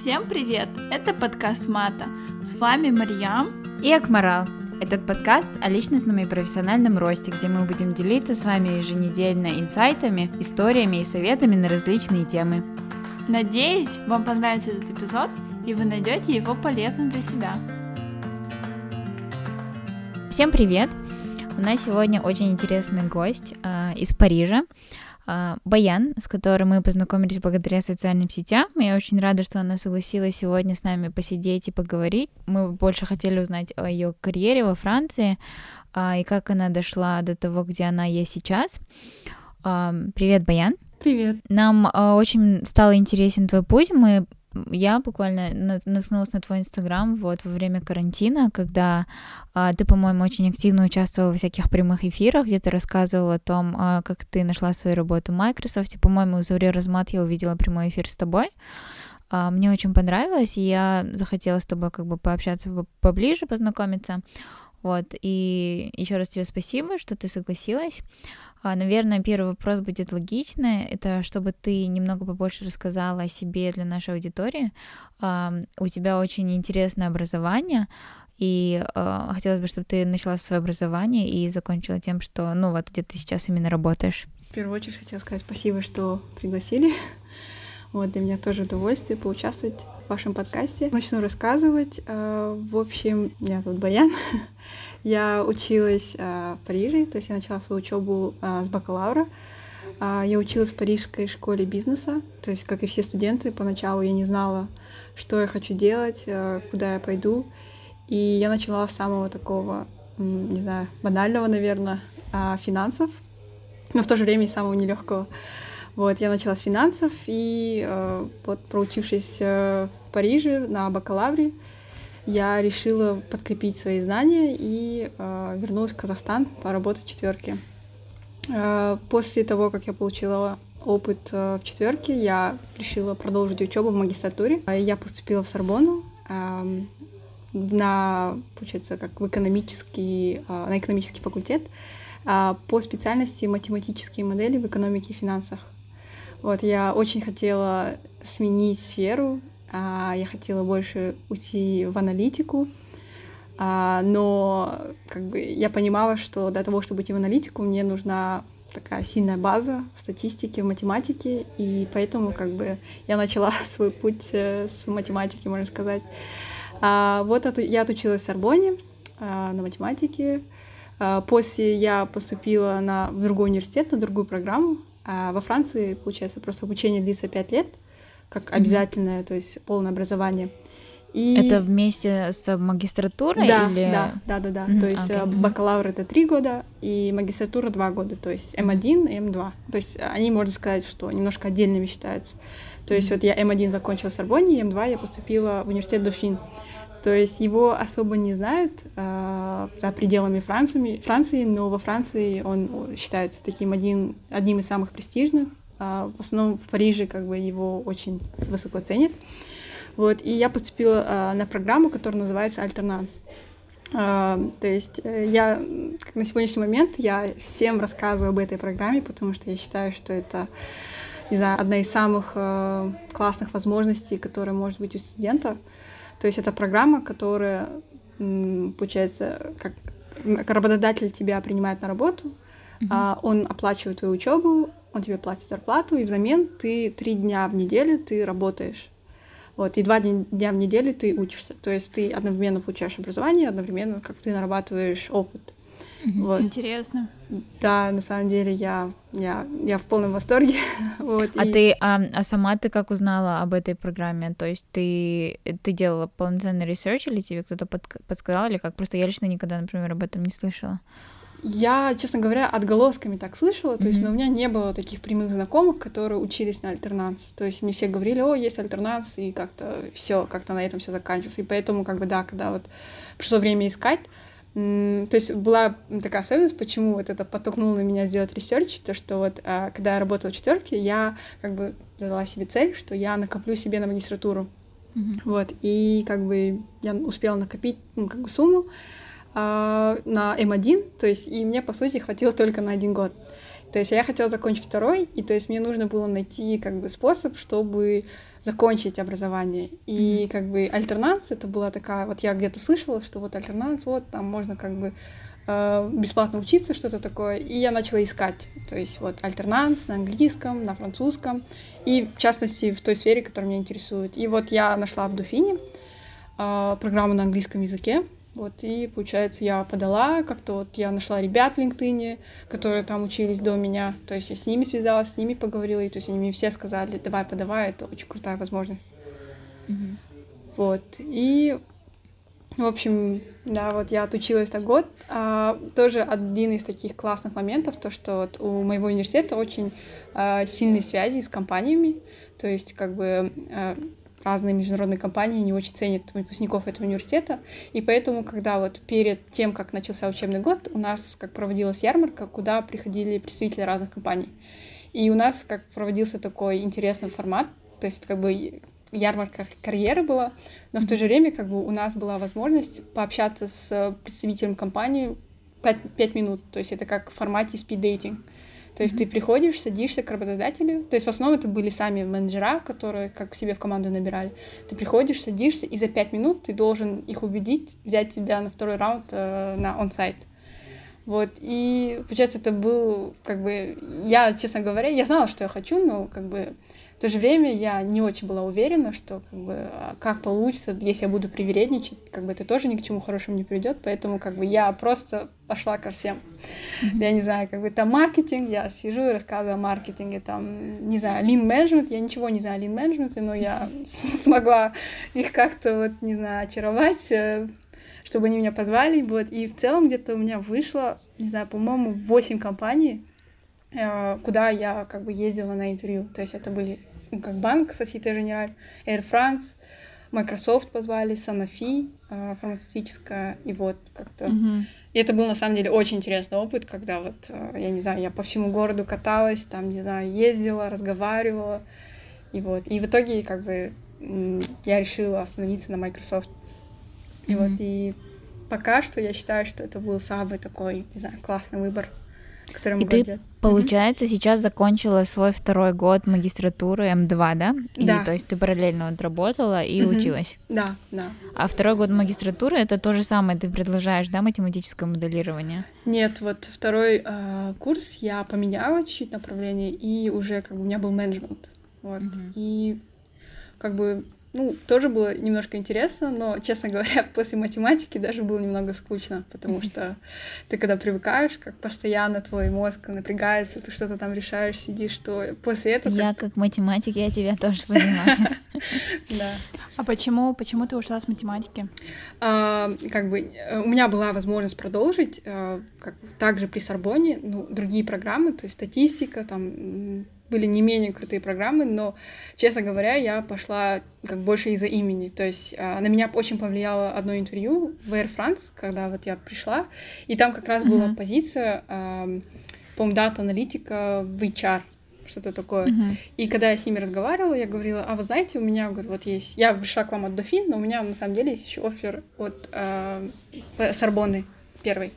Всем привет! Это подкаст Мата. С вами Марьям и Акмарал. Этот подкаст о личностном и профессиональном росте, где мы будем делиться с вами еженедельно инсайтами, историями и советами на различные темы. Надеюсь, вам понравится этот эпизод, и вы найдете его полезным для себя. Всем привет! У нас сегодня очень интересный гость э, из Парижа. А, Баян, с которым мы познакомились благодаря социальным сетям. Я очень рада, что она согласилась сегодня с нами посидеть и поговорить. Мы больше хотели узнать о ее карьере во Франции а, и как она дошла до того, где она есть сейчас. А, привет, Баян. Привет. Нам очень стал интересен твой путь. Мы я буквально наткнулась на твой инстаграм вот во время карантина, когда а, ты, по-моему, очень активно участвовала в всяких прямых эфирах, где ты рассказывала о том, а, как ты нашла свою работу в Microsoft. И, по-моему, у Зури Размат я увидела прямой эфир с тобой. А, мне очень понравилось, и я захотела с тобой как бы пообщаться поближе, познакомиться. Вот, и еще раз тебе спасибо, что ты согласилась. А, наверное, первый вопрос будет логичный. Это чтобы ты немного побольше рассказала о себе для нашей аудитории. У тебя очень интересное образование, и а, хотелось бы, чтобы ты начала свое образование и закончила тем, что, ну, вот где ты сейчас именно работаешь. В первую очередь хотела сказать спасибо, что пригласили. Вот, для меня тоже удовольствие поучаствовать в вашем подкасте. Начну рассказывать. А, в общем, меня зовут Баян. Я училась а, в Париже, то есть я начала свою учебу а, с бакалавра. Я училась в Парижской школе бизнеса, то есть, как и все студенты, поначалу я не знала, что я хочу делать, куда я пойду. И я начала с самого такого, не знаю, банального, наверное, финансов, но в то же время и самого нелегкого. Вот, я начала с финансов, и э, вот проучившись э, в Париже на бакалавре, я решила подкрепить свои знания и э, вернулась в Казахстан поработать в четверке. Э, после того, как я получила опыт э, в четверке, я решила продолжить учебу в магистратуре. Я поступила в Сорбону э, на, получается, как в экономический, э, на экономический факультет э, по специальности математические модели в экономике и финансах. Вот, я очень хотела сменить сферу, а, я хотела больше уйти в аналитику, а, но как бы я понимала, что для того, чтобы идти в аналитику, мне нужна такая сильная база в статистике, в математике, и поэтому как бы я начала свой путь э, с математики, можно сказать. А, вот я отучилась в Сорбоне на математике. После я поступила на, в другой университет, на другую программу, а во Франции, получается, просто обучение длится 5 лет, как обязательное, mm-hmm. то есть полное образование. И... Это вместе с магистратурой да, или... Да, да, да, да. Mm-hmm. То есть okay. mm-hmm. бакалавр это три года и магистратура два года, то есть М1 и М2. То есть они, можно сказать, что немножко отдельными считаются. То есть mm-hmm. вот я М1 закончила в Сорбонне, М2 я поступила в университет Дофин. То есть его особо не знают э, за пределами Франции, Франции, но во Франции он считается таким один, одним из самых престижных. Э, в основном в Париже как бы его очень высоко ценят. Вот, и я поступила э, на программу, которая называется «Альтернанс». Uh, то есть uh, я, как на сегодняшний момент, я всем рассказываю об этой программе, потому что я считаю, что это, не знаю, одна из самых uh, классных возможностей, которая может быть у студентов. То есть это программа, которая, получается, как работодатель тебя принимает на работу, uh-huh. а он оплачивает твою учебу, он тебе платит зарплату, и взамен ты три дня в неделю ты работаешь. Вот, и два дня в неделю ты учишься. То есть ты одновременно получаешь образование, одновременно как ты нарабатываешь опыт. Вот. Интересно. Да, на самом деле я, я, я в полном восторге. вот, а и... ты, а, а сама ты как узнала об этой программе? То есть ты, ты делала полноценный research или тебе кто-то под, подсказал, или как? Просто я лично никогда, например, об этом не слышала. Я, честно говоря, отголосками так слышала, то mm-hmm. есть, но у меня не было таких прямых знакомых, которые учились на alternance. То есть мне все говорили, о, есть alternance, и как-то все, как-то на этом все заканчивалось. И поэтому, как бы, да, когда вот пришло время искать, то есть была такая особенность, почему вот это подтолкнуло на меня сделать research, то что вот а, когда я работала в четверке, я как бы задала себе цель, что я накоплю себе на магистратуру. Mm-hmm. Вот, и как бы я успела накопить ну, как бы сумму а, на М1, то есть и мне, по сути, хватило только на один год. То есть я хотела закончить второй, и то есть мне нужно было найти как бы способ, чтобы закончить образование. И mm-hmm. как бы альтернанс это была такая, вот я где-то слышала, что вот альтернанс, вот там можно как бы э, бесплатно учиться, что-то такое. И я начала искать, то есть вот альтернанс на английском, на французском, и в частности в той сфере, которая меня интересует. И вот я нашла в Дуфине э, программу на английском языке, вот, и, получается, я подала, как-то вот я нашла ребят в LinkedIn, которые там учились до меня, то есть я с ними связалась, с ними поговорила, и то есть они мне все сказали, давай, подавай, это очень крутая возможность. Mm-hmm. Вот, и, в общем, да, вот я отучилась так год. А, тоже один из таких классных моментов, то, что вот у моего университета очень а, сильные связи с компаниями, то есть как бы а, разные международные компании не очень ценят выпускников этого университета, и поэтому, когда вот перед тем, как начался учебный год, у нас как проводилась ярмарка, куда приходили представители разных компаний. И у нас как проводился такой интересный формат, то есть как бы ярмарка карьеры была, но в то же время как бы у нас была возможность пообщаться с представителем компании 5, 5 минут, то есть это как в формате speed-dating. То есть mm-hmm. ты приходишь, садишься к работодателю. То есть в основном это были сами менеджера, которые как себе в команду набирали. Ты приходишь, садишься, и за пять минут ты должен их убедить взять тебя на второй раунд э, на он-сайт. Вот, и получается, это был, как бы, я, честно говоря, я знала, что я хочу, но, как бы, в то же время я не очень была уверена, что как бы а как получится, если я буду привередничать, как бы это тоже ни к чему хорошему не приведет, поэтому как бы я просто пошла ко всем. Mm-hmm. Я не знаю, как бы там маркетинг, я сижу и рассказываю о маркетинге, там, не знаю, lean management, я ничего не знаю о lean management, но я смогла их как-то вот, не знаю, очаровать, э, чтобы они меня позвали, вот, и в целом где-то у меня вышло, не знаю, по-моему, 8 компаний, э, куда я как бы ездила на интервью, то есть это были как банк, Societe Generale, Air France, Microsoft позвали, Sanofi, э, фармацевтическая, и вот как-то... Mm-hmm. И это был, на самом деле, очень интересный опыт, когда вот, э, я не знаю, я по всему городу каталась, там, не знаю, ездила, разговаривала, и вот. И в итоге, как бы, я решила остановиться на Microsoft. И mm-hmm. вот, и пока что я считаю, что это был самый такой, не знаю, классный выбор который мы И ты, получается, mm-hmm. сейчас закончила свой второй год магистратуры М2, да? И, да. То есть ты параллельно вот работала и mm-hmm. училась? Да, да. А второй год магистратуры это то же самое, ты предложаешь, да, математическое моделирование? Нет, вот второй э, курс я поменяла чуть-чуть направление, и уже как бы у меня был менеджмент. Вот. Mm-hmm. И как бы ну, тоже было немножко интересно, но, честно говоря, после математики даже было немного скучно, потому что ты когда привыкаешь, как постоянно твой мозг напрягается, ты что-то там решаешь, сидишь, что после этого... Я как математик, я тебя тоже понимаю. Да. А почему, почему ты ушла с математики? А, как бы э, у меня была возможность продолжить, как также при Сорбоне, ну, другие программы, то есть статистика, там были не менее крутые программы, но, честно говоря, я пошла как больше из-за имени. То есть а, на меня очень повлияло одно интервью в Air France, когда вот я пришла, и там как раз была uh-huh. позиция, по-моему, дата-аналитика в HR, что-то такое. Uh-huh. И когда я с ними разговаривала, я говорила, а вы знаете, у меня, говорю, вот есть, я пришла к вам от Дофин, но у меня на самом деле есть еще офер от э, Сорбонны первой.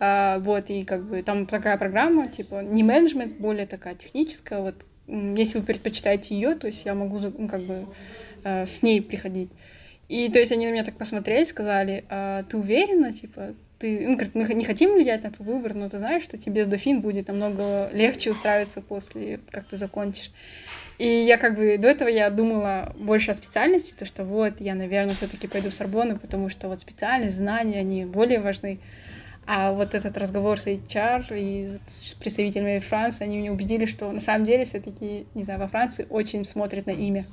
А, вот, и как бы там такая программа, типа, не менеджмент, более такая техническая, вот, если вы предпочитаете ее, то есть я могу, ну, как бы, э, с ней приходить. И, то есть, они на меня так посмотрели, сказали, а, ты уверена, типа, ты, ну, говорит, мы не хотим влиять на твой выбор, но ты знаешь, что тебе с дофин будет намного легче устраиваться после, как ты закончишь. И я как бы до этого я думала больше о специальности, то что вот я, наверное, все-таки пойду в Сорбонну, потому что вот специальность, знания, они более важны. А вот этот разговор с HR и с представителями Франции, они меня убедили, что на самом деле все таки не знаю, во Франции очень смотрят на имя.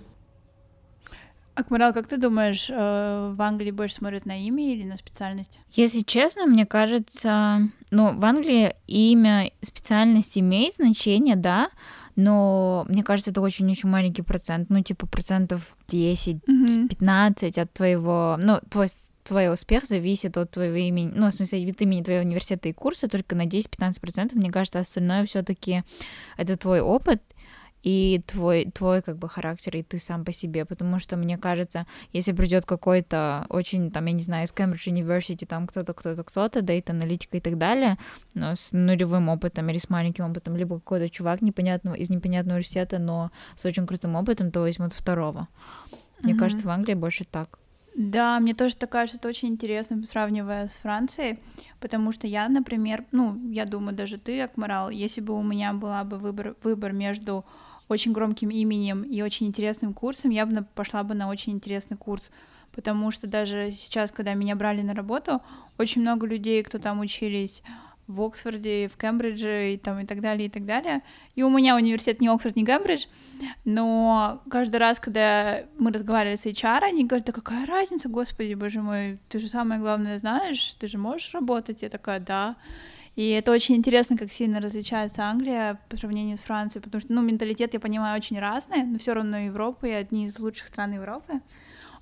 Акмарал, как ты думаешь, э, в Англии больше смотрят на имя или на специальность? Если честно, мне кажется, ну, в Англии имя, специальность имеет значение, да, но мне кажется, это очень-очень маленький процент, ну, типа процентов 10-15 mm-hmm. от твоего, ну, твой твой успех зависит от твоего имени, ну, в смысле, от имени твоего университета и курса только на 10-15%. Мне кажется, остальное все таки это твой опыт. и твой, твой как бы характер, и ты сам по себе, потому что мне кажется, если придет какой-то очень, там, я не знаю, из Cambridge University, там кто-то, кто-то, кто-то, дейт аналитика и так далее, но с нулевым опытом или с маленьким опытом, либо какой-то чувак непонятного, из непонятного университета, но с очень крутым опытом, то возьмут второго. Мне mm-hmm. кажется, в Англии больше так. Да, мне тоже так кажется, это очень интересно, сравнивая с Францией, потому что я, например, ну, я думаю, даже ты, Акмарал, если бы у меня была бы выбор, выбор между очень громким именем и очень интересным курсом, я бы пошла бы на очень интересный курс, потому что даже сейчас, когда меня брали на работу, очень много людей, кто там учились в Оксфорде, в Кембридже и, там, и так далее, и так далее. И у меня университет не Оксфорд, не Кембридж, но каждый раз, когда мы разговаривали с HR, они говорят, да какая разница, господи, боже мой, ты же самое главное знаешь, ты же можешь работать. Я такая, да. И это очень интересно, как сильно различается Англия по сравнению с Францией, потому что, ну, менталитет, я понимаю, очень разный, но все равно Европа и одни из лучших стран Европы.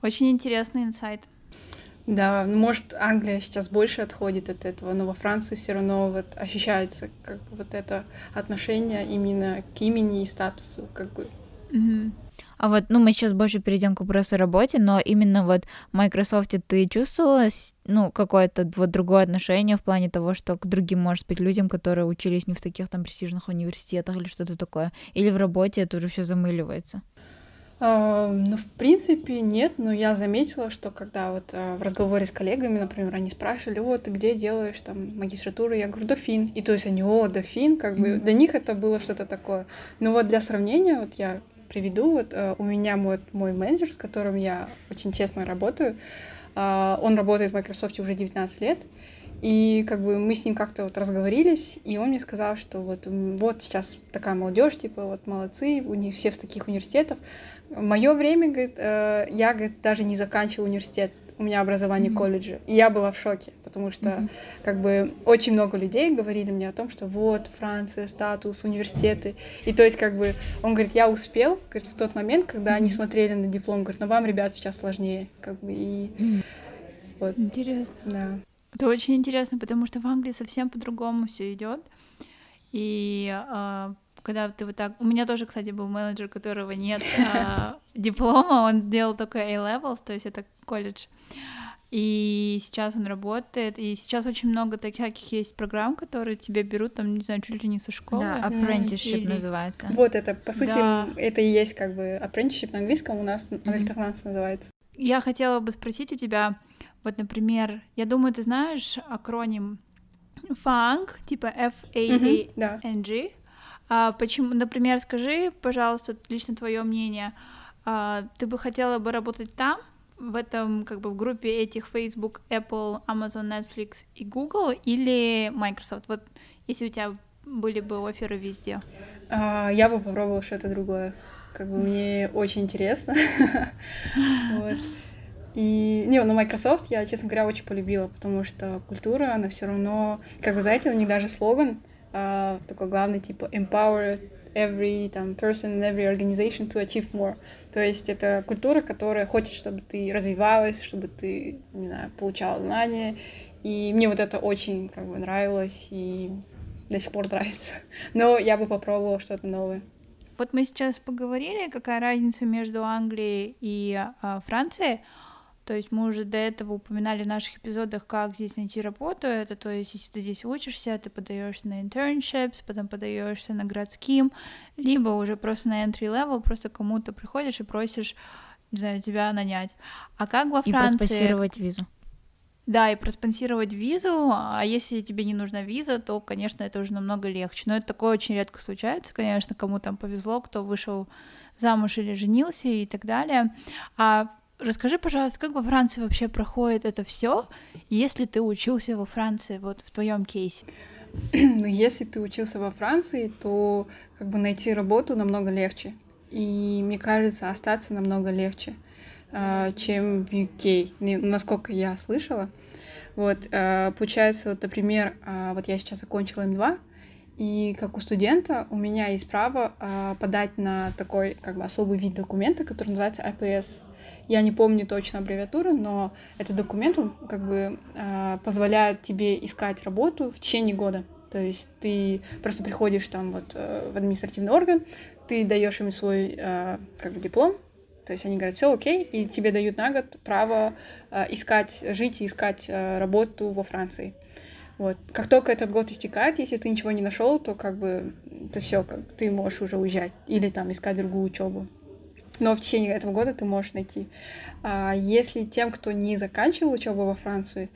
Очень интересный инсайт. Да, ну, может, Англия сейчас больше отходит от этого, но во Франции все равно вот ощущается как вот это отношение именно к имени и статусу, как бы. Mm-hmm. А вот, ну, мы сейчас больше перейдем к вопросу работе, но именно вот в Microsoft ты чувствовала, ну, какое-то вот другое отношение в плане того, что к другим, может быть, людям, которые учились не в таких там престижных университетах или что-то такое, или в работе это уже все замыливается? Uh, ну, в принципе, нет, но я заметила, что когда вот uh, в разговоре с коллегами, например, они спрашивали, вот, ты где делаешь там магистратуру, я говорю, дофин, и то есть они, о, дофин, как бы, mm-hmm. для них это было что-то такое. Но вот для сравнения, вот я приведу. Вот uh, у меня мой, мой менеджер, с которым я очень честно работаю, он работает в Microsoft уже 19 лет, и как бы мы с ним как-то вот разговорились, и он мне сказал, что вот, вот сейчас такая молодежь, типа вот молодцы, у них все в таких университетах. В мое время, говорит, э, я, говорит, даже не заканчивала университет у меня образование mm-hmm. колледжа. И я была в шоке, потому что mm-hmm. как бы очень много людей говорили мне о том, что вот Франция, статус, университеты. И то есть как бы он говорит, я успел, говорит, в тот момент, когда mm-hmm. они смотрели на диплом, говорит, но вам, ребят, сейчас сложнее, как бы и mm-hmm. вот. Интересно. Да. Это очень интересно, потому что в Англии совсем по-другому все идет. И э, когда ты вот так... У меня тоже, кстати, был менеджер, которого нет э, диплома, он делал только A-levels, то есть это колледж. И сейчас он работает, и сейчас очень много таких есть программ, которые тебе берут, там, не знаю, чуть ли не со школы. Да, apprenticeship Или... называется. Вот это, по сути, да. это и есть как бы apprenticeship на английском, у нас mm-hmm. называется. Я хотела бы спросить у тебя, вот, например, я думаю, ты знаешь акроним FANG, типа F-A-A-N-G. Mm-hmm, да. А, почему, например, скажи, пожалуйста, лично твое мнение, а, ты бы хотела бы работать там, в этом, как бы в группе этих Facebook, Apple, Amazon, Netflix и Google или Microsoft? Вот если у тебя были бы оферы везде. А, я бы попробовала что-то другое. Как бы мне очень интересно. И, не, ну, Microsoft я, честно говоря, очень полюбила, потому что культура, она все равно, как вы знаете, у них даже слоган uh, такой главный, типа, empower every там, person in every organization to achieve more. То есть это культура, которая хочет, чтобы ты развивалась, чтобы ты, не знаю, получала знания. И мне вот это очень как бы нравилось и до сих пор нравится. Но я бы попробовала что-то новое. Вот мы сейчас поговорили, какая разница между Англией и а, Францией. То есть мы уже до этого упоминали в наших эпизодах, как здесь найти работу. Это то есть, если ты здесь учишься, ты подаешься на internships, потом подаешься на городским, либо уже просто на entry level, просто кому-то приходишь и просишь, не знаю, тебя нанять. А как во Франции? И проспонсировать визу. Да, и проспонсировать визу, а если тебе не нужна виза, то, конечно, это уже намного легче. Но это такое очень редко случается, конечно, кому там повезло, кто вышел замуж или женился и так далее. А Расскажи, пожалуйста, как во Франции вообще проходит это все, если ты учился во Франции, вот в твоем кейсе? Ну, если ты учился во Франции, то как бы найти работу намного легче. И мне кажется, остаться намного легче, а, чем в UK, насколько я слышала. Вот, а, получается, вот, например, а, вот я сейчас закончила М2, и как у студента у меня есть право подать на такой как бы особый вид документа, который называется IPS я не помню точно аббревиатуру, но этот документ, он как бы э, позволяет тебе искать работу в течение года. То есть ты просто приходишь там вот э, в административный орган, ты даешь им свой э, как бы диплом, то есть они говорят, все окей, и тебе дают на год право э, искать, жить и искать э, работу во Франции. Вот. Как только этот год истекает, если ты ничего не нашел, то как бы это все, как ты можешь уже уезжать или там искать другую учебу. Но в течение этого года ты можешь найти. А если тем, кто не заканчивал учебу во Франции,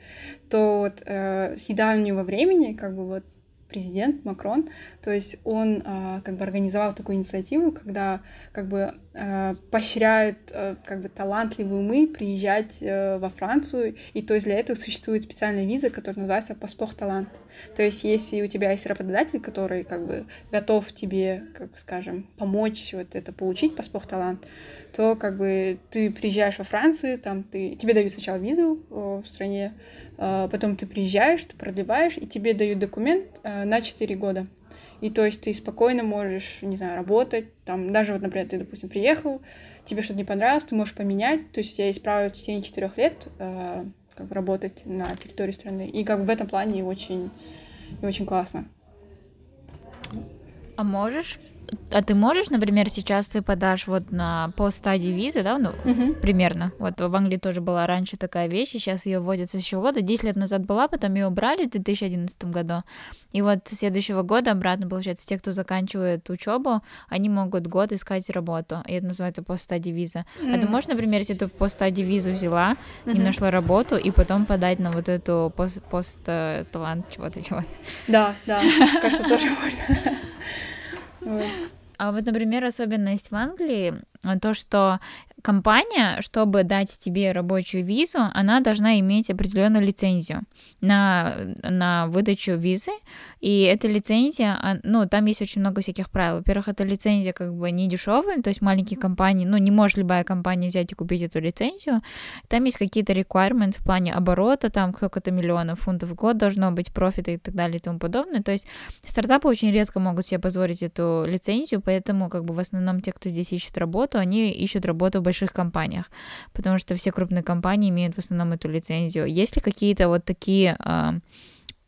то вот э, с недавнего времени, как бы вот президент Макрон, то есть он э, как бы организовал такую инициативу, когда как бы э, поощряют э, как бы талантливые умы приезжать э, во Францию, и то есть для этого существует специальная виза, которая называется паспорт талант. То есть если у тебя есть работодатель, который как бы готов тебе, как бы скажем, помочь вот это получить паспорт талант, то как бы ты приезжаешь во Францию, там ты тебе дают сначала визу в стране, а, потом ты приезжаешь, ты продлеваешь, и тебе дают документ а, на 4 года. И то есть ты спокойно можешь, не знаю, работать, там, даже вот, например, ты, допустим, приехал, тебе что-то не понравилось, ты можешь поменять, то есть у тебя есть право в течение четырех лет э, как работать на территории страны. И как в этом плане очень, очень классно. А можешь а ты можешь, например, сейчас ты подашь вот на по стадии визы, да, ну, угу. примерно. Вот в Англии тоже была раньше такая вещь, и сейчас ее вводят с еще года. 10 лет назад была, потом ее убрали в 2011 году. И вот с следующего года обратно, получается, те, кто заканчивает учебу, они могут год искать работу. И это называется по стадии виза. Mm. А ты можешь, например, если ты по стадии визу взяла mm-hmm. и нашла работу, и потом подать на вот эту пост, пост талант чего-то, чего-то? Да, да, кажется, тоже можно. А вот, например, особенность в Англии то, что компания, чтобы дать тебе рабочую визу, она должна иметь определенную лицензию на, на выдачу визы, и эта лицензия, а, ну, там есть очень много всяких правил. Во-первых, эта лицензия как бы не дешевая, то есть маленькие компании, ну, не может любая компания взять и купить эту лицензию. Там есть какие-то requirements в плане оборота, там сколько-то миллионов фунтов в год должно быть, профита и так далее и тому подобное. То есть стартапы очень редко могут себе позволить эту лицензию, поэтому как бы в основном те, кто здесь ищет работу, они ищут работу в больших компаниях, потому что все крупные компании имеют в основном эту лицензию. Есть ли какие-то вот такие а,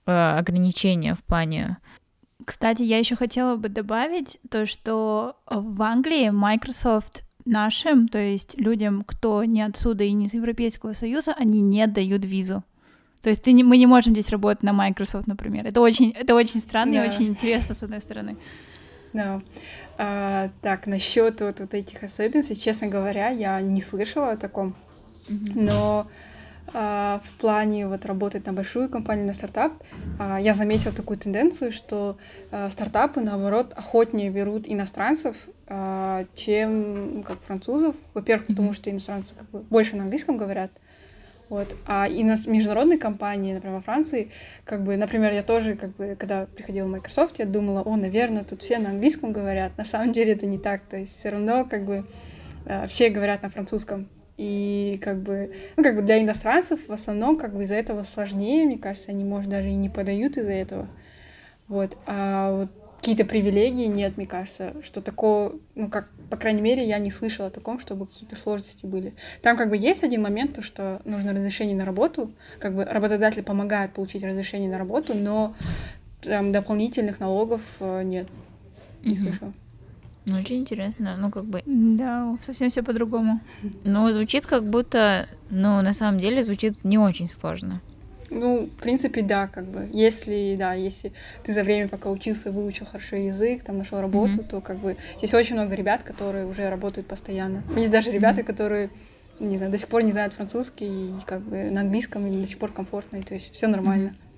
а, ограничения в плане кстати, я еще хотела бы добавить то, что в Англии Microsoft нашим, то есть людям, кто не отсюда и не из Европейского Союза, они не дают визу. То есть ты не, мы не можем здесь работать на Microsoft, например. Это очень, это очень странно да. и очень интересно, с одной стороны. Да. А, так, насчет вот, вот этих особенностей, честно говоря, я не слышала о таком, mm-hmm. но а, в плане вот работать на большую компанию, на стартап, а, я заметила такую тенденцию, что а, стартапы, наоборот, охотнее берут иностранцев, а, чем как французов. Во-первых, mm-hmm. потому что иностранцы как бы больше на английском говорят, вот. А и на международные компании, например, во Франции, как бы, например, я тоже, как бы, когда приходила в Microsoft, я думала, о, наверное, тут все на английском говорят. На самом деле это не так. То есть все равно, как бы, э, все говорят на французском. И как бы, ну, как бы для иностранцев в основном как бы из-за этого сложнее, мне кажется, они, может, даже и не подают из-за этого. Вот. А вот какие-то привилегии нет, мне кажется, что такого, ну, как, по крайней мере, я не слышала о таком, чтобы какие-то сложности были. Там как бы есть один момент, то, что нужно разрешение на работу, как бы работодатель помогает получить разрешение на работу, но там дополнительных налогов э, нет, не угу. слышала. Ну, очень интересно, ну, как бы... Да, совсем все по-другому. Ну, звучит как будто, ну, на самом деле звучит не очень сложно. Ну, в принципе, да, как бы. Если, да, если ты за время, пока учился, выучил хорошо язык, там нашел работу, mm-hmm. то как бы здесь очень много ребят, которые уже работают постоянно. Есть даже ребята, mm-hmm. которые, не знаю, до сих пор не знают французский, и как бы на английском им до сих пор комфортно, и то есть все нормально. Mm-hmm.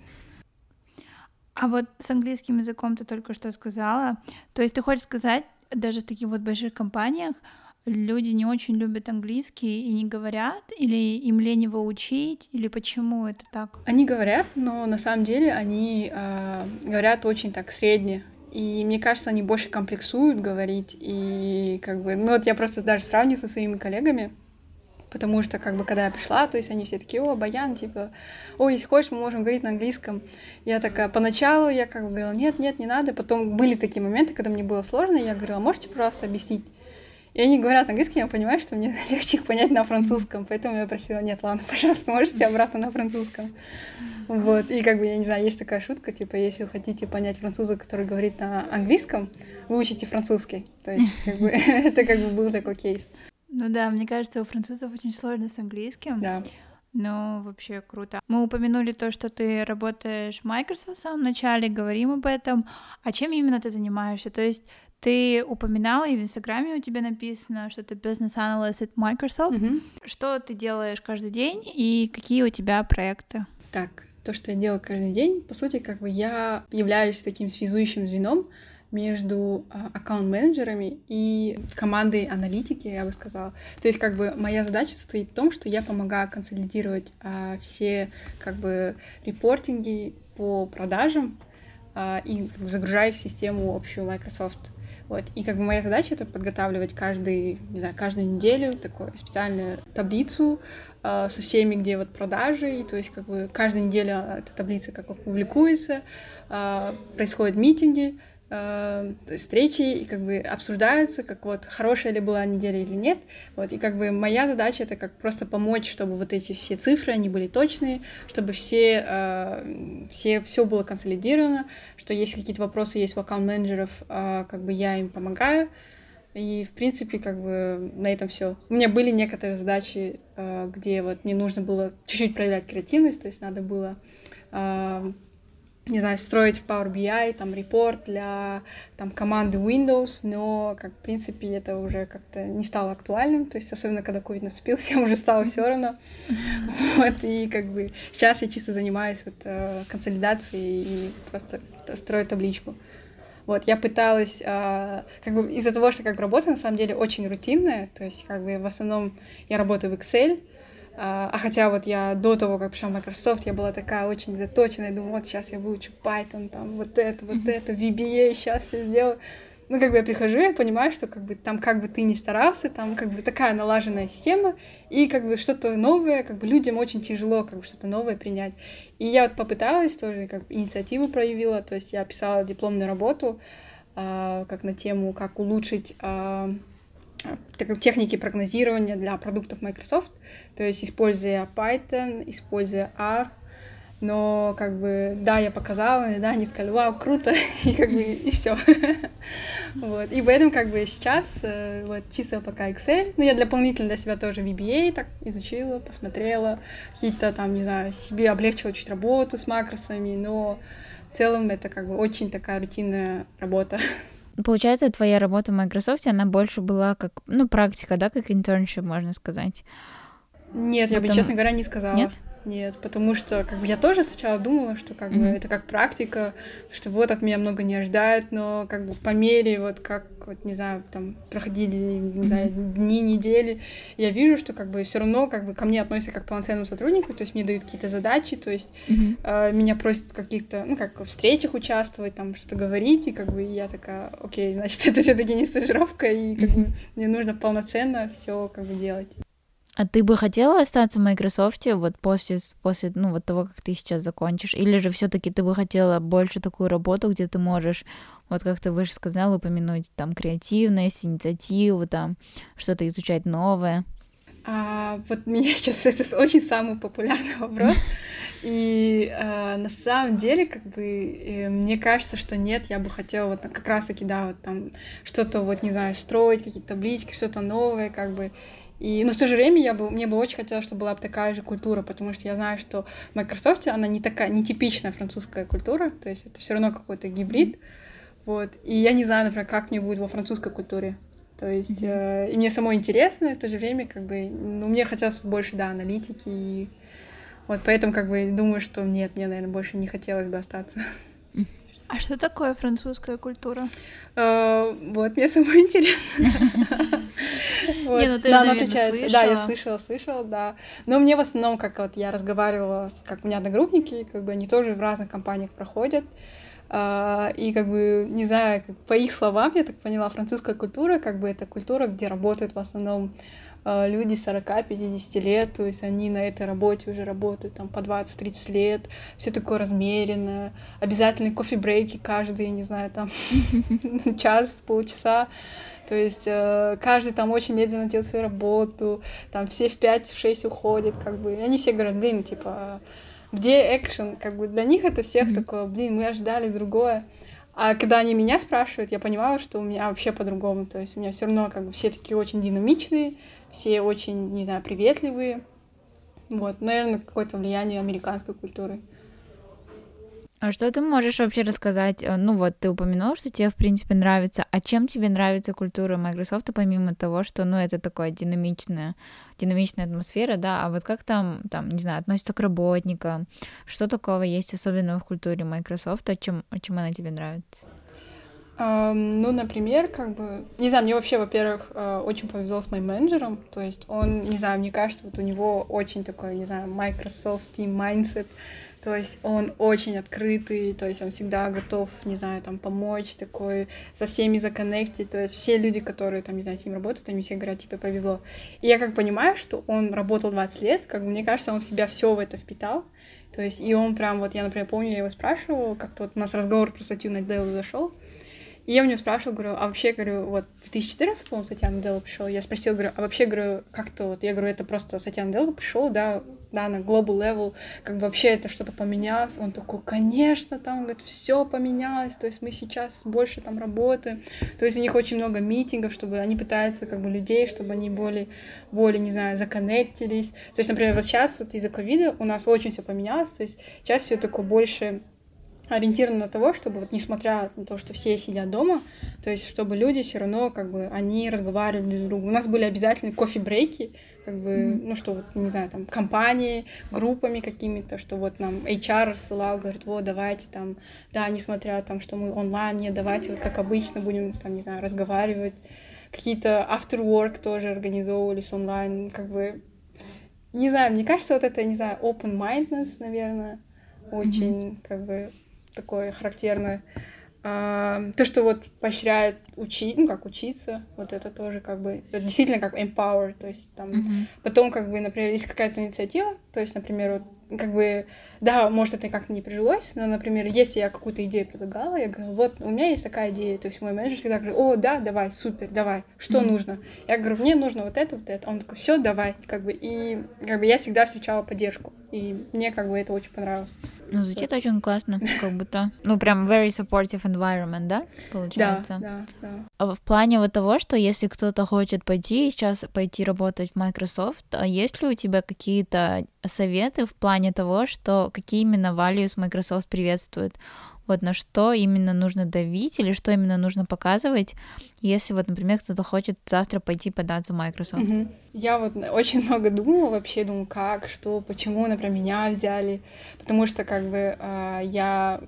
А вот с английским языком ты только что сказала. То есть ты хочешь сказать, даже в таких вот больших компаниях люди не очень любят английский и не говорят, или им лень его учить, или почему это так? Они говорят, но на самом деле они э, говорят очень так средне. И мне кажется, они больше комплексуют говорить. И как бы, ну вот я просто даже сравниваю со своими коллегами, потому что, как бы, когда я пришла, то есть они все такие, о, Баян, типа, о, если хочешь, мы можем говорить на английском. Я такая, поначалу я как бы говорила, нет, нет, не надо. Потом были такие моменты, когда мне было сложно, я говорила, можете просто объяснить? И они говорят английский, я понимаю, что мне легче их понять на французском. Поэтому я просила, нет, ладно, пожалуйста, можете обратно на французском. Вот, и как бы, я не знаю, есть такая шутка, типа, если вы хотите понять француза, который говорит на английском, вы учите французский. То есть, как бы, это как бы был такой кейс. Ну да, мне кажется, у французов очень сложно с английским. Да. Ну, вообще круто. Мы упомянули то, что ты работаешь в Microsoft в самом начале, говорим об этом. А чем именно ты занимаешься? То есть ты упоминала, и в Инстаграме у тебя написано, что ты бизнес-аналист от Microsoft. Мгм. Что ты делаешь каждый день и какие у тебя проекты? Так, то, что я делаю каждый день, по сути, как бы я являюсь таким связующим звеном между а, аккаунт-менеджерами и командой аналитики, я бы сказала. То есть, как бы моя задача состоит в том, что я помогаю консолидировать а, все как бы репортинги по продажам а, и как бы загружаю их в систему общую Microsoft. Вот. И как бы моя задача это подготавливать каждый, не знаю, каждую неделю такую специальную таблицу э, со всеми, где вот продажи, и то есть как бы каждая неделя эта таблица как бы публикуется, э, происходят митинги, э, то есть встречи, и как бы обсуждаются, как вот хорошая ли была неделя или нет, вот, и как бы моя задача это как просто помочь, чтобы вот эти все цифры, они были точные, чтобы все, э, все, все было консолидировано, что если какие-то вопросы есть у аккаунт-менеджеров, э, как бы я им помогаю, и, в принципе, как бы на этом все. У меня были некоторые задачи, э, где вот мне нужно было чуть-чуть проявлять креативность, то есть надо было э, не знаю, строить в Power BI, там, репорт для там, команды Windows, но, как, в принципе, это уже как-то не стало актуальным, то есть, особенно, когда COVID наступил, всем уже стало все равно, вот, и, как бы, сейчас я чисто занимаюсь вот э, консолидацией и просто строю табличку. Вот, я пыталась, э, как бы, из-за того, что, как работа, на самом деле, очень рутинная, то есть, как бы, в основном я работаю в Excel, а, а хотя вот я до того, как пришла в Microsoft, я была такая очень заточенная, думаю, вот сейчас я выучу Python, там, вот это, вот это, VBA, сейчас все сделаю. Ну, как бы я прихожу, я понимаю, что как бы там как бы ты не старался, там как бы такая налаженная система, и как бы что-то новое, как бы людям очень тяжело как бы что-то новое принять. И я вот попыталась тоже, как бы инициативу проявила, то есть я писала дипломную работу, а, как на тему, как улучшить такой техники прогнозирования для продуктов Microsoft, то есть используя Python, используя R, но как бы да, я показала, да, они сказали, вау, круто, и как бы и все. вот. И поэтому как бы сейчас э, вот чисто пока Excel, ну я дополнительно для себя тоже VBA так изучила, посмотрела, какие-то там, не знаю, себе облегчила чуть работу с макросами, но в целом это как бы очень такая рутинная работа. Получается, твоя работа в Microsoft, она больше была как, ну, практика, да, как internship, можно сказать. Нет, я бы, честно говоря, не сказала. Нет? Нет, потому что как бы я тоже сначала думала, что как mm-hmm. бы это как практика, что вот от меня много не ожидают, но как бы по мере вот как вот не знаю там проходили не знаю mm-hmm. дни недели, я вижу, что как бы все равно как бы ко мне относятся как к полноценному сотруднику, то есть мне дают какие-то задачи, то есть mm-hmm. э, меня просят в каких-то ну как в встречах участвовать, там что-то говорить, и как бы я такая, окей, значит это все-таки не стажировка, и как бы мне нужно полноценно все как бы делать. А ты бы хотела остаться в Microsoft вот после, после ну, вот того, как ты сейчас закончишь? Или же все таки ты бы хотела больше такую работу, где ты можешь, вот как ты выше сказала, упомянуть там креативность, инициативу, там что-то изучать новое? А, вот меня сейчас это очень самый популярный вопрос. И а, на самом деле, как бы, э, мне кажется, что нет, я бы хотела вот как раз-таки, да, вот там что-то вот, не знаю, строить, какие-то таблички, что-то новое, как бы. И, но в то же время я бы, мне бы очень хотелось, чтобы была бы такая же культура, потому что я знаю, что в Microsoft она не такая, не типичная французская культура, то есть это все равно какой-то гибрид. Вот. И я не знаю, например, как мне будет во французской культуре. То есть, mm-hmm. э, и мне самой интересно, и в то же время, как бы, ну, мне хотелось больше, да, аналитики, и вот поэтому, как бы, думаю, что нет, мне, наверное, больше не хотелось бы остаться. А что такое французская культура? Uh, вот, мне самое интересно. Не, ну ты да, она отличается. Да, я слышала, слышала, да. Но мне в основном, как вот я разговаривала, как у меня одногруппники, как бы они тоже в разных компаниях проходят. Uh, и как бы, не знаю, по их словам, я так поняла, французская культура, как бы это культура, где работают в основном люди 40-50 лет, то есть они на этой работе уже работают там по 20-30 лет, все такое размеренное, обязательные кофе-брейки каждый, не знаю, там час, полчаса, то есть э, каждый там очень медленно делает свою работу, там все в 5-6 уходят, как бы. Они все говорят, блин, типа, где экшен, как бы для них это всех mm-hmm. такое, блин, мы ожидали другое. А когда они меня спрашивают, я понимала, что у меня вообще по-другому. То есть у меня все равно как бы все такие очень динамичные, все очень, не знаю, приветливые. Вот, наверное, какое-то влияние американской культуры. А что ты можешь вообще рассказать? Э, ну вот, ты упомянул, что тебе, в принципе, нравится. А чем тебе нравится культура Microsoft, помимо того, что, ну, это такая динамичная, динамичная атмосфера, да, а вот как там, там, не знаю, относится к работникам? Что такого есть особенного в культуре Microsoft, а чем, чем она тебе нравится? Ну, например, как бы, не знаю, мне вообще, во-первых, uh, очень повезло с моим менеджером, то есть он, не знаю, мне кажется, вот у него очень такой, не знаю, Microsoft team mindset, то есть он очень открытый, то есть он всегда готов, не знаю, там, помочь, такой, со всеми законнектить. То есть все люди, которые, там, не знаю, с ним работают, они все говорят, тебе повезло. И я как понимаю, что он работал 20 лет, как бы мне кажется, он в себя все в это впитал. То есть, и он прям, вот я, например, помню, я его спрашивала, как-то вот у нас разговор про статью на Dell зашел, и я у него спрашивала, говорю, а вообще, говорю, вот в 2014, по-моему, Сатьян Делла пришел, я спросила, говорю, а вообще, говорю, как-то вот, я говорю, это просто Сатьян Делла пришел, да, да, на global level, как бы вообще это что-то поменялось, он такой, конечно, там, говорит, все поменялось, то есть мы сейчас больше там работаем, то есть у них очень много митингов, чтобы они пытаются, как бы, людей, чтобы они более, более, не знаю, законнектились, то есть, например, вот сейчас вот из-за ковида у нас очень все поменялось, то есть сейчас все такое больше ориентировано на того, чтобы вот несмотря на то, что все сидят дома, то есть чтобы люди все равно как бы они разговаривали друг с другом. У нас были обязательные кофе-брейки, как бы, mm-hmm. ну что вот, не знаю, там компании, группами какими-то, что вот нам HR рассылал, говорит, вот давайте там, да, несмотря там, что мы онлайн, не давайте вот как обычно будем там, не знаю, разговаривать. Какие-то after work тоже организовывались онлайн, как бы, не знаю, мне кажется, вот это, не знаю, open-mindedness, наверное, очень, mm-hmm. как бы, такое характерное. А, то, что вот поощряет учить, ну, как учиться, вот это тоже как бы, это действительно как empower, то есть там, mm-hmm. потом как бы, например, есть какая-то инициатива, то есть, например, вот как бы, да, может, это как-то не прижилось, но, например, если я какую-то идею предлагала, я говорю, вот, у меня есть такая идея, то есть мой менеджер всегда говорит, о, да, давай, супер, давай, что mm-hmm. нужно? Я говорю, мне нужно вот это, вот это. Он такой, все, давай, как бы, и как бы я всегда встречала поддержку, и мне как бы это очень понравилось. Ну, звучит вот. очень классно, как будто, ну, прям very supportive environment, да, получается? Да, да, да. А в плане вот того, что если кто-то хочет пойти сейчас пойти работать в Microsoft, а есть ли у тебя какие-то советы в плане того, что какие именно values Microsoft приветствует? Вот на что именно нужно давить или что именно нужно показывать, если вот, например, кто-то хочет завтра пойти податься в Microsoft? Mm-hmm. Я вот очень много думала вообще, думаю, как, что, почему, например, меня взяли, потому что как бы э, я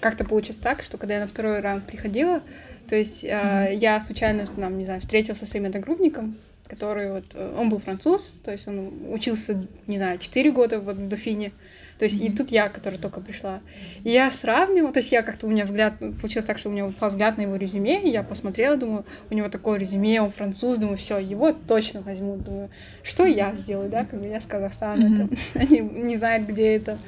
как-то получилось так, что когда я на второй раунд приходила, то есть э, mm-hmm. я случайно, там, не знаю, встретился со своим одногруппником, который вот, э, он был француз, то есть он учился, не знаю, 4 года вот в Дофине, то есть mm-hmm. и тут я, которая только пришла. И я сравнивала, то есть я как-то, у меня взгляд, получилось так, что у меня упал взгляд на его резюме, и я посмотрела, думаю, у него такое резюме, он француз, думаю, все, его точно возьму, думаю, что я сделаю, да, как бы я с Казахстана, mm-hmm. там, они не знают, где это.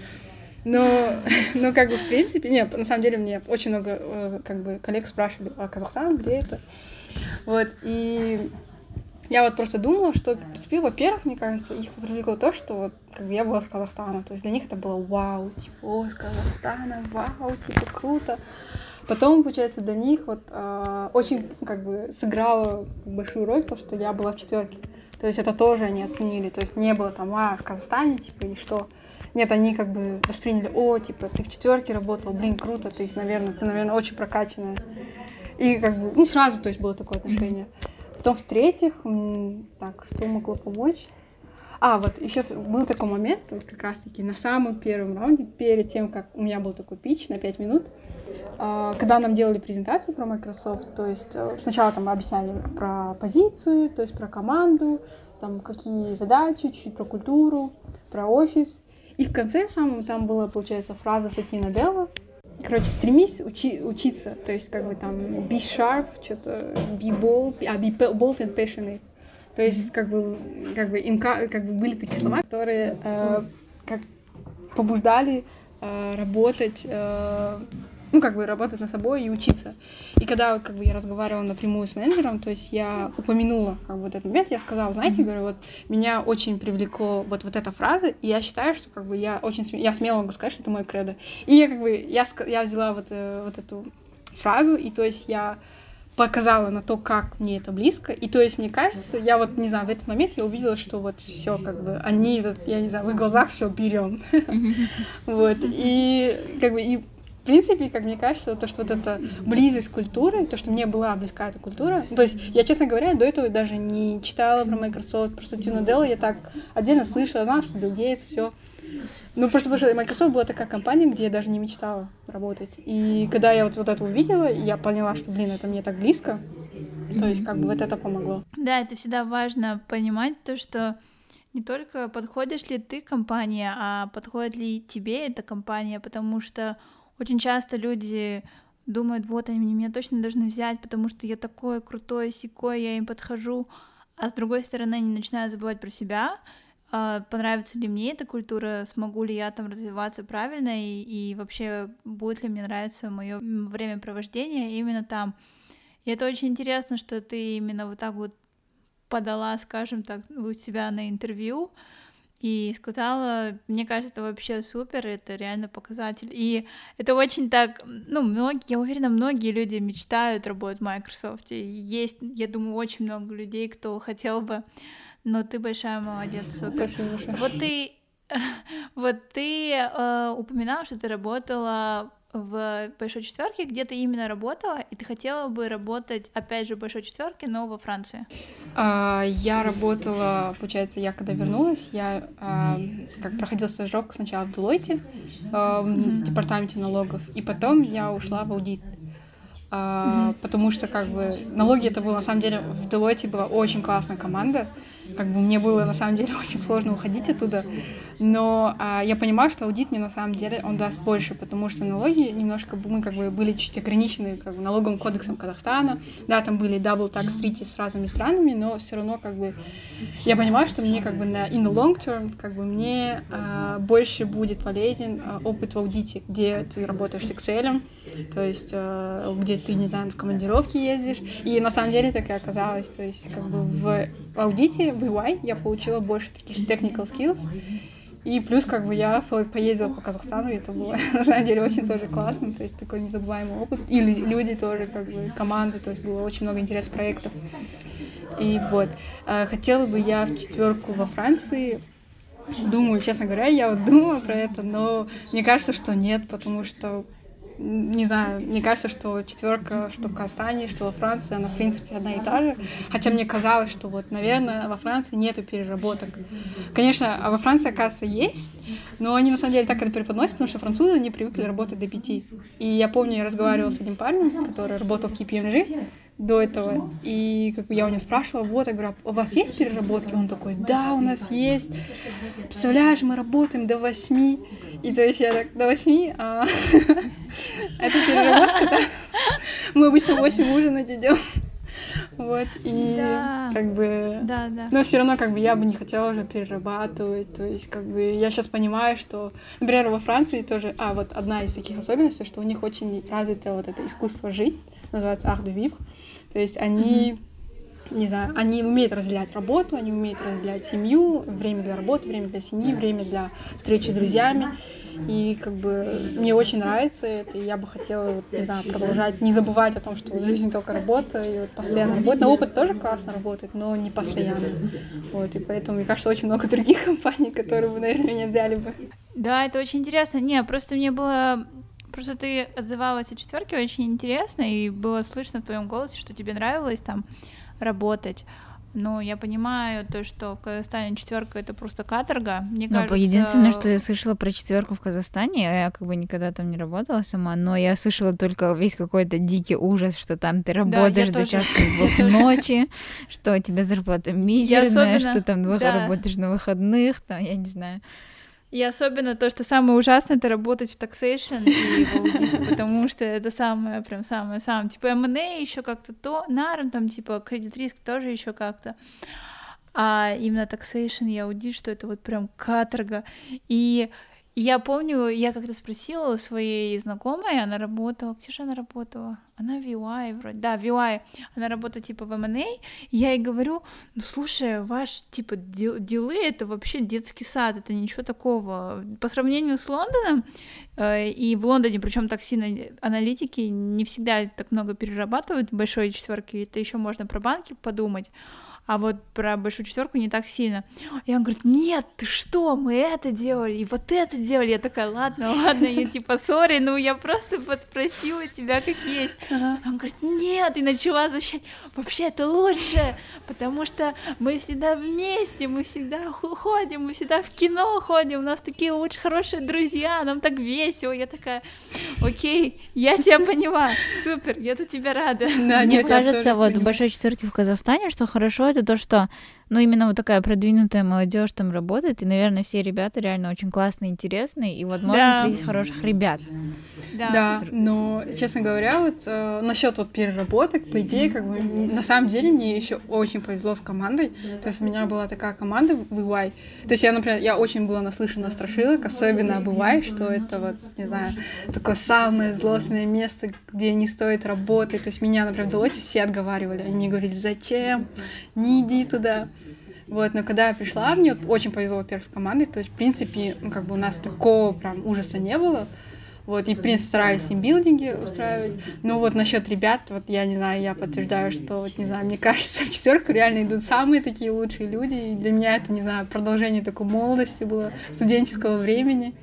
Но, но как бы в принципе, нет, на самом деле мне очень много э, как бы коллег спрашивали, а Казахстан где это? Вот, и я вот просто думала, что, в принципе, во-первых, мне кажется, их привлекло то, что вот как бы я была с Казахстана. То есть для них это было вау, типа, о, с Казахстана, вау, типа, круто. Потом, получается, для них вот э, очень как бы сыграло большую роль то, что я была в четверке. То есть это тоже они оценили. То есть не было там, а, в Казахстане, типа, и что. Нет, они как бы восприняли, о, типа, ты в четверке работал, блин, круто, то есть, наверное, ты, наверное, очень прокачанная. И как бы, ну, сразу, то есть, было такое отношение. Mm-hmm. Потом, в-третьих, так, что могло помочь? А, вот еще был такой момент, вот как раз-таки на самом первом раунде, перед тем, как у меня был такой пич на 5 минут, а, когда нам делали презентацию про Microsoft, то есть э, сначала там объясняли про позицию, то есть про команду, там какие задачи, чуть-чуть про культуру, про офис. И в конце самом там была, получается, фраза Сатина Делла, Короче, стремись учи, учиться, то есть как бы там be sharp, что-то be bold, а be bold and passionate. То есть как бы как бы инка, как бы были такие слова, которые э, как побуждали э, работать э, ну, как бы работать над собой и учиться. И когда вот как бы я разговаривала напрямую с менеджером, то есть я упомянула как бы, вот этот момент, я сказала, знаете, говорю, вот меня очень привлекло вот, вот эта фраза, и я считаю, что как бы я очень сме... я смело могу сказать, что это мой кредо. И я как бы, я, я взяла вот, э, вот эту фразу, и то есть я показала на то, как мне это близко. И то есть, мне кажется, я вот, не знаю, в этот момент я увидела, что вот все как бы, они, вот, я не знаю, в их глазах все берем. Вот. И как бы, и принципе, как мне кажется, то, что вот эта близость культуры, то, что мне была близка эта культура, то есть я, честно говоря, до этого даже не читала про Microsoft, про Сатину Делла, я так отдельно слышала, знала, что Билл Гейтс, все. Ну, просто потому что Microsoft была такая компания, где я даже не мечтала работать. И когда я вот, вот это увидела, я поняла, что, блин, это мне так близко, то есть как бы вот это помогло. Да, это всегда важно понимать то, что не только подходишь ли ты компания, а подходит ли тебе эта компания, потому что очень часто люди думают, вот они меня точно должны взять, потому что я такой крутой, секой, я им подхожу, а с другой стороны они начинают забывать про себя, а, понравится ли мне эта культура, смогу ли я там развиваться правильно и, и вообще будет ли мне нравиться мое времяпровождение именно там. И это очень интересно, что ты именно вот так вот подала, скажем так, у себя на интервью, и сказала, мне кажется, это вообще супер, это реально показатель. И это очень так, ну, многие, я уверена, многие люди мечтают работать в Microsoft. И есть, я думаю, очень много людей, кто хотел бы, но ты большая молодец, супер. Спасибо. Вот ты, вот ты э, упоминала, что ты работала в большой четверке, где ты именно работала, и ты хотела бы работать, опять же, в большой четверке, но во Франции? А, я работала, получается, я когда вернулась, я а, как проходила стажировку сначала в Deloitte, а, в департаменте налогов, и потом я ушла в аудит. Uh, mm-hmm. потому что как бы налоги это было на самом деле в Deloitte была очень классная команда, как бы мне было на самом деле очень сложно уходить оттуда, но а, я понимаю, что аудит мне на самом деле он даст больше, потому что налоги немножко мы как бы были чуть ограничены как бы, налоговым кодексом Казахстана, да, там были double tax treaty с разными странами, но все равно как бы я понимаю, что мне как бы на in the long term как бы мне а, больше будет полезен а, опыт в аудите, где ты работаешь с Excel, то есть а, где ты, не знаю, в командировке ездишь, и на самом деле так и оказалось, то есть как бы в аудите, в EY я получила больше таких technical skills, и плюс, как бы, я поездила по Казахстану, и это было, на самом деле, очень тоже классно, то есть такой незабываемый опыт. И люди тоже, как бы, команды, то есть было очень много интересных проектов. И вот, э, хотела бы я в четверку во Франции, думаю, честно говоря, я вот думаю про это, но мне кажется, что нет, потому что не знаю, мне кажется, что четверка, что в Казахстане, что во Франции, она, в принципе, одна и та же. Хотя мне казалось, что вот, наверное, во Франции нету переработок. Конечно, а во Франции, оказывается, есть, но они, на самом деле, так это преподносят, потому что французы не привыкли работать до пяти. И я помню, я разговаривала с одним парнем, который работал в KPMG, до этого. И как бы я у него спрашивала, вот, я говорю, «А у вас есть переработки? Он такой, да, у нас есть. Представляешь, мы работаем до восьми. И то есть я так, до восьми, а это переработка, да? Мы обычно в восемь ужинать идем. Вот, и да. как бы... Да, да. Но все равно, как бы, я бы не хотела уже перерабатывать, то есть, как бы, я сейчас понимаю, что, например, во Франции тоже, а, вот одна из таких особенностей, что у них очень развито вот это искусство жить, называется art de vivre, то есть они... Mm-hmm не знаю, они умеют разделять работу, они умеют разделять семью, время для работы, время для семьи, время для встречи с друзьями. И как бы мне очень нравится это, и я бы хотела, вот, не знаю, продолжать, не забывать о том, что жизнь только работа, и вот постоянно работать. На опыт тоже классно работать, но не постоянно. Вот, и поэтому, мне кажется, очень много других компаний, которые бы, наверное, меня взяли бы. Да, это очень интересно. Не, просто мне было Просто ты отзывалась о четверке очень интересно, и было слышно в твоем голосе, что тебе нравилось там работать. Но я понимаю то, что в Казахстане четверка это просто каторга. Мне ну, кажется... Единственное, что я слышала про четверку в Казахстане, я как бы никогда там не работала сама, но я слышала только весь какой-то дикий ужас, что там ты работаешь да, до часа двух ночи, что у тебя зарплата мизерная, что там работаешь на выходных, там, я не знаю. И особенно то, что самое ужасное, это работать в taxation и в аудите, потому что это самое, прям самое, самое. Типа M&A еще как-то то, нарм, там, типа, кредит риск тоже еще как-то. А именно taxation и аудит, что это вот прям каторга. И Я помню, я как-то спросила у своей знакомой, она работала, где же она работала? Она в UI вроде, да, в UI, она работает типа в M&A, я ей говорю, ну слушай, ваш типа дилы это вообще детский сад, это ничего такого. По сравнению с Лондоном, э, и в Лондоне, причем так сильно аналитики не всегда так много перерабатывают в большой четверке, это еще можно про банки подумать а вот про большую четверку не так сильно. И он говорит, нет, ты что, мы это делали, и вот это делали. Я такая, ладно, ладно, я типа, сори, ну я просто подспросила тебя, как есть. Ага. Он говорит, нет, и начала защищать, вообще это лучше, потому что мы всегда вместе, мы всегда ходим, мы всегда в кино ходим, у нас такие лучшие, хорошие друзья, нам так весело. Я такая, окей, я тебя поняла, супер, я за тебя рада. Да, Мне кажется, вот в большой четверке в Казахстане, что хорошо, то, что ну, именно вот такая продвинутая молодежь там работает, и, наверное, все ребята реально очень классные, интересные, и вот можно да. встретить хороших ребят. Да. да, но, честно говоря, вот э, насчет вот переработок, по идее, как бы, на самом деле мне еще очень повезло с командой, то есть у меня была такая команда в EY, то есть я, например, я очень была наслышана страшилок, особенно об EY, что это вот, не знаю, такое самое злостное место, где не стоит работать, то есть меня, например, в Делоте все отговаривали, они мне говорили, зачем, не иди туда, вот, но когда я пришла, мне очень повезло, во-первых, с командой, то есть, в принципе, ну, как бы у нас такого прям ужаса не было, вот, и, в принципе, старались им билдинги устраивать. Но вот насчет ребят, вот я не знаю, я подтверждаю, что, вот, не знаю, мне кажется, в четверку реально идут самые такие лучшие люди. И для меня это, не знаю, продолжение такой молодости было, студенческого времени.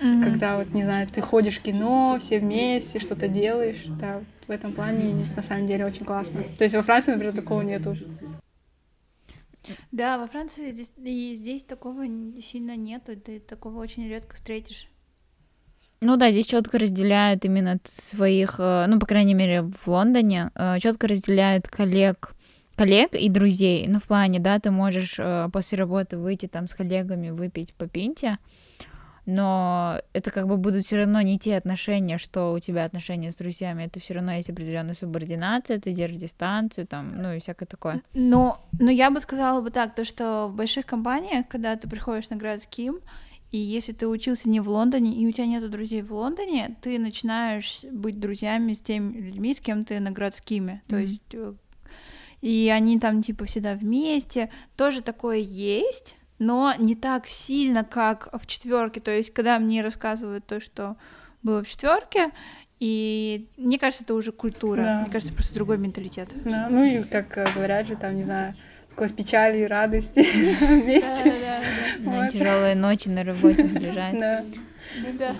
Mm-hmm. Когда вот, не знаю, ты ходишь в кино, все вместе, что-то делаешь. Да, в этом плане на самом деле очень классно. То есть во Франции, например, такого нету. Да, во Франции здесь, и здесь такого сильно нету, ты такого очень редко встретишь. Ну да, здесь четко разделяют именно своих, э, ну, по крайней мере, в Лондоне, э, четко разделяют коллег, коллег и друзей. Ну, в плане, да, ты можешь э, после работы выйти там с коллегами, выпить по пинте, но это как бы будут все равно не те отношения, что у тебя отношения с друзьями, это все равно есть определенная субординация, ты держишь дистанцию, там, ну и всякое такое. Но, но я бы сказала бы так, то что в больших компаниях, когда ты приходишь на городским, и если ты учился не в Лондоне, и у тебя нет друзей в Лондоне, ты начинаешь быть друзьями с теми людьми, с кем ты на городскими. Mm-hmm. То есть э, и они там типа всегда вместе. Тоже такое есть, но не так сильно, как в четверке. То есть, когда мне рассказывают то, что было в четверке, и мне кажется, это уже культура. Да. Мне кажется, просто другой менталитет. Да. Ну и как э, говорят же, там, не знаю, сквозь печали и радости вместе. Да, Тяжелые ночи на работе сближают. Да.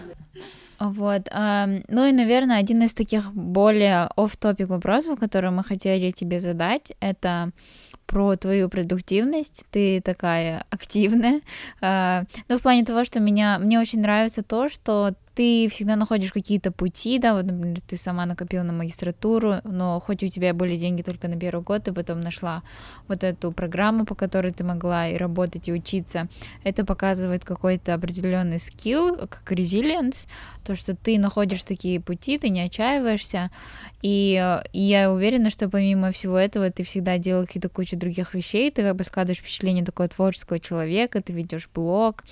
Вот. Ну и, наверное, один из таких более оф-топик вопросов, которые мы хотели тебе задать, это про твою продуктивность. Ты такая активная. Ну, в плане того, что меня, мне очень нравится то, что ты всегда находишь какие-то пути, да, вот, например, ты сама накопила на магистратуру, но хоть у тебя были деньги только на первый год, ты потом нашла вот эту программу, по которой ты могла и работать, и учиться, это показывает какой-то определенный скилл, как resilience, то, что ты находишь такие пути, ты не отчаиваешься, и, и я уверена, что помимо всего этого ты всегда делал какие-то кучу других вещей, ты как бы складываешь впечатление такого творческого человека, ты ведешь блог,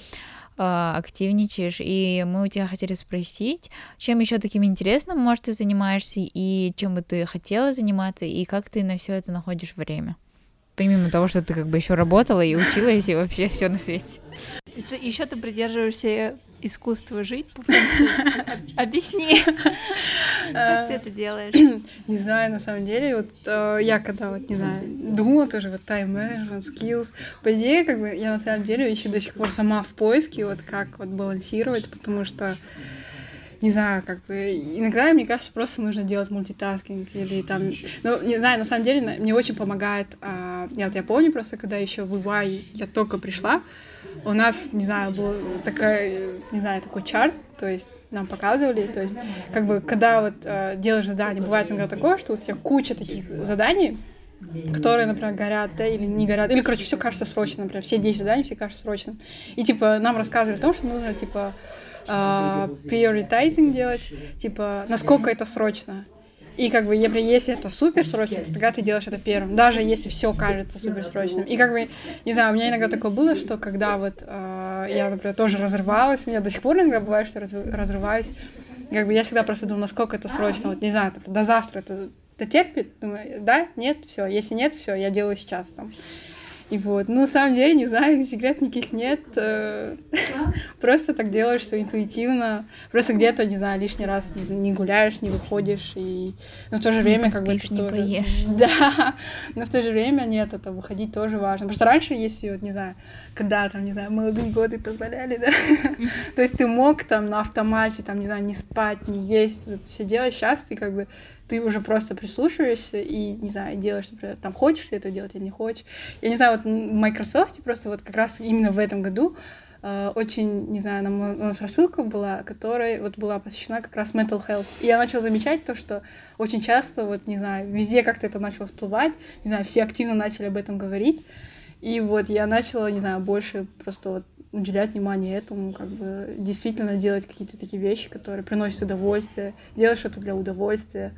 активничаешь, и мы у тебя хотели спросить, чем еще таким интересным, может, ты занимаешься, и чем бы ты хотела заниматься, и как ты на все это находишь время? Помимо того, что ты как бы еще работала и училась, и вообще все на свете. Еще ты придерживаешься искусство жить по-французски. Объясни, как ты это делаешь? Не знаю, на самом деле, вот э, я когда вот, не знаю, думала тоже вот management, skills, по идее, как бы я на самом деле еще до сих пор сама в поиске, вот как вот балансировать, потому что не знаю, как бы иногда, мне кажется, просто нужно делать мультитаскинг или там, ну, не знаю, на самом деле мне очень помогает, а, я, вот я помню просто, когда еще в EY я только пришла, у нас, не знаю, был такая, не знаю, такой чарт, то есть нам показывали, то есть как бы когда вот э, делаешь задание, бывает иногда такое, что у тебя куча таких заданий, которые, например, горят, да, или не горят, или, короче, все кажется срочным, например, все 10 заданий, все кажутся срочным. И, типа, нам рассказывали о том, что нужно, типа, приоритайзинг э, делать, типа, насколько это срочно. И как бы, если это супер срочно, то тогда ты делаешь это первым, даже если все кажется супер срочным. И как бы, не знаю, у меня иногда такое было, что когда вот э, я, например, тоже разрывалась, у меня до сих пор иногда бывает, что разрываюсь, как бы я всегда просто думаю, насколько это срочно, вот не знаю, до завтра это дотерпит, думаю, да, нет, все, если нет, все, я делаю сейчас там. И вот, ну, на самом деле, не знаю, секрет никаких нет. Э, просто так делаешь все интуитивно. Просто где-то, не знаю, лишний раз не гуляешь, не выходишь. И... Но в то же время, как бы, тоже... поешь. Да, но в то же время нет, это выходить тоже важно. Потому что раньше, если, вот, не знаю, когда там, не знаю, молодые годы позволяли, да, то есть ты мог там на автомате, там, не знаю, не спать, не есть, вот все делать. Сейчас ты как бы ты уже просто прислушиваешься и, не знаю, делаешь, например, там, хочешь ты это делать или не хочешь. Я не знаю, вот в Microsoft просто вот как раз именно в этом году э, очень, не знаю, нам, у нас рассылка была, которая вот была посвящена как раз mental health. И я начала замечать то, что очень часто, вот, не знаю, везде как-то это начало всплывать, не знаю, все активно начали об этом говорить. И вот я начала, не знаю, больше просто вот уделять внимание этому, как бы действительно делать какие-то такие вещи, которые приносят удовольствие, делать что-то для удовольствия,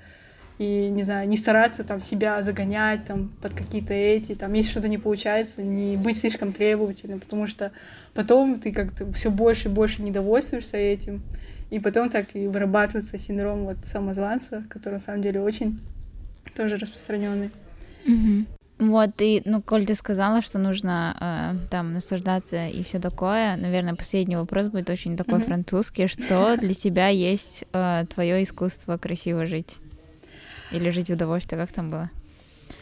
и, не знаю, не стараться там себя загонять там под какие-то эти, там, если что-то не получается, не быть слишком требовательным, потому что потом ты как-то все больше и больше недовольствуешься этим, и потом так и вырабатывается синдром вот самозванца, который на самом деле очень тоже распространенный. Mm-hmm. Вот, и, ну, коль ты сказала, что нужно э, там наслаждаться и все такое, наверное, последний вопрос будет очень такой mm-hmm. французский. Что для тебя есть э, твое искусство красиво жить? Или жить в удовольствии, как там было?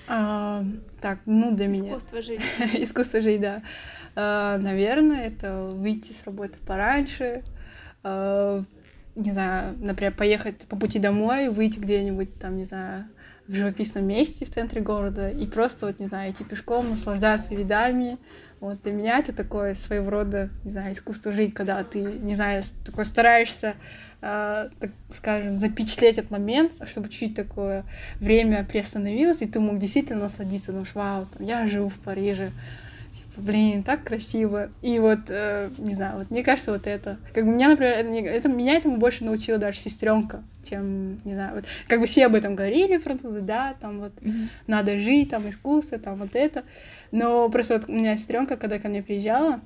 А, так, ну для меня... Искусство жить. Искусство жить, да. А, наверное, это выйти с работы пораньше, а, не знаю, например, поехать по пути домой, выйти где-нибудь там, не знаю, в живописном месте в центре города и просто, вот, не знаю, идти пешком, наслаждаться видами. Вот для меня это такое своего рода, не знаю, искусство жить, когда ты, не знаю, такой стараешься э, так скажем, запечатлеть этот момент, чтобы чуть-чуть такое время приостановилось, и ты мог действительно насладиться, думаешь, вау, там, я живу в Париже, типа, блин, так красиво. И вот, э, не знаю, вот мне кажется, вот это. Как бы меня, например, это, это, меня этому больше научила даже сестренка, чем, не знаю, вот, как бы все об этом говорили, французы, да, там вот mm-hmm. надо жить, там искусство, там вот это. Но просто вот у меня сестренка, когда ко мне приезжала,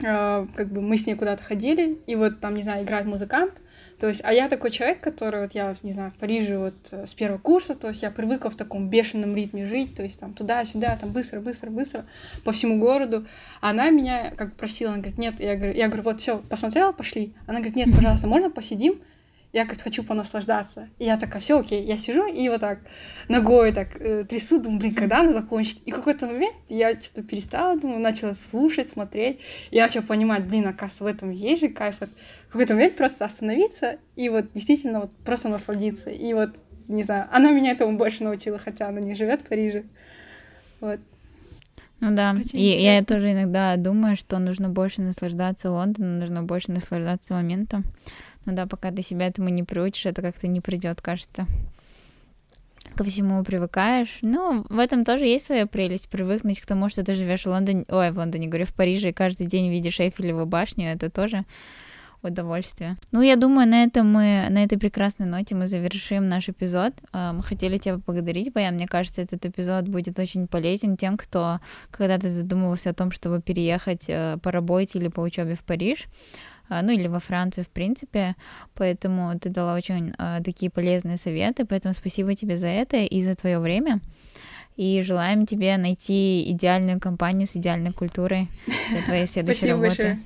э, как бы мы с ней куда-то ходили, и вот там, не знаю, играет музыкант, то есть, а я такой человек, который, вот я, не знаю, в Париже вот э, с первого курса, то есть я привыкла в таком бешеном ритме жить, то есть там туда-сюда, там быстро, быстро, быстро по всему городу. Она меня как просила, она говорит, нет, я говорю, я говорю, вот все, посмотрела, пошли. Она говорит, нет, пожалуйста, можно посидим? Я как хочу понаслаждаться. И я такая, все окей, я сижу и вот так ногой так э, трясу, думаю, блин, когда она закончит? И в какой-то момент я что-то перестала, думаю, начала слушать, смотреть. И я начала понимать, блин, оказывается, в этом есть же кайф. Вот в какой-то момент просто остановиться и вот действительно вот просто насладиться. И вот, не знаю, она меня этому больше научила, хотя она не живет в Париже. Вот. Ну да, Очень и интересно. я тоже иногда думаю, что нужно больше наслаждаться Лондоном, нужно больше наслаждаться моментом. Ну да, пока ты себя этому не приучишь, это как-то не придет, кажется. Ко всему привыкаешь. Ну, в этом тоже есть своя прелесть, привыкнуть к тому, что ты живешь в Лондоне, ой, в Лондоне, говорю, в Париже, и каждый день видишь Эйфелеву башню, это тоже удовольствие. Ну, я думаю, на этом мы, на этой прекрасной ноте мы завершим наш эпизод. Мы хотели тебя поблагодарить, Баян. Мне кажется, этот эпизод будет очень полезен тем, кто когда-то задумывался о том, чтобы переехать э, по работе или по учебе в Париж. А, ну или во Францию, в принципе. Поэтому ты дала очень а, такие полезные советы, поэтому спасибо тебе за это и за твое время. И желаем тебе найти идеальную компанию с идеальной культурой для твоей следующей работы. Большое.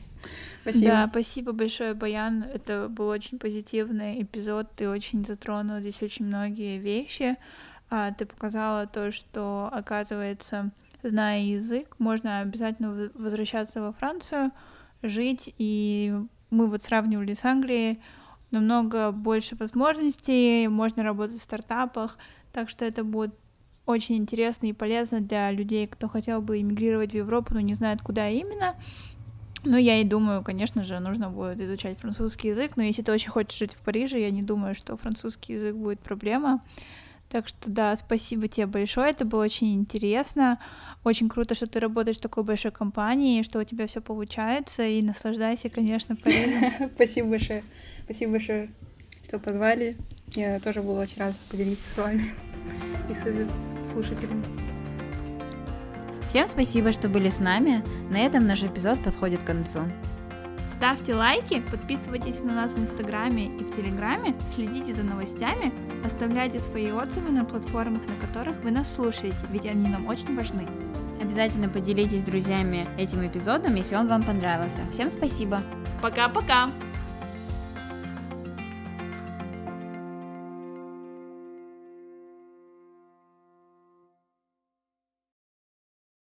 Спасибо. Да, спасибо большое, Баян. Это был очень позитивный эпизод. Ты очень затронул здесь очень многие вещи. А, ты показала то, что, оказывается, зная язык, можно обязательно возвращаться во Францию, жить, и мы вот сравнивали с Англией, намного больше возможностей, можно работать в стартапах, так что это будет очень интересно и полезно для людей, кто хотел бы эмигрировать в Европу, но не знает, куда именно. Ну, я и думаю, конечно же, нужно будет изучать французский язык, но если ты очень хочешь жить в Париже, я не думаю, что французский язык будет проблема. Так что да, спасибо тебе большое, это было очень интересно. Очень круто, что ты работаешь в такой большой компании, что у тебя все получается, и наслаждайся, конечно, Парижем. Спасибо большое. Спасибо большое, что позвали. Я тоже была очень рада поделиться с вами и с слушателями. Всем спасибо, что были с нами. На этом наш эпизод подходит к концу. Ставьте лайки, подписывайтесь на нас в Инстаграме и в Телеграме, следите за новостями, оставляйте свои отзывы на платформах, на которых вы нас слушаете, ведь они нам очень важны. Обязательно поделитесь с друзьями этим эпизодом, если он вам понравился. Всем спасибо. Пока-пока!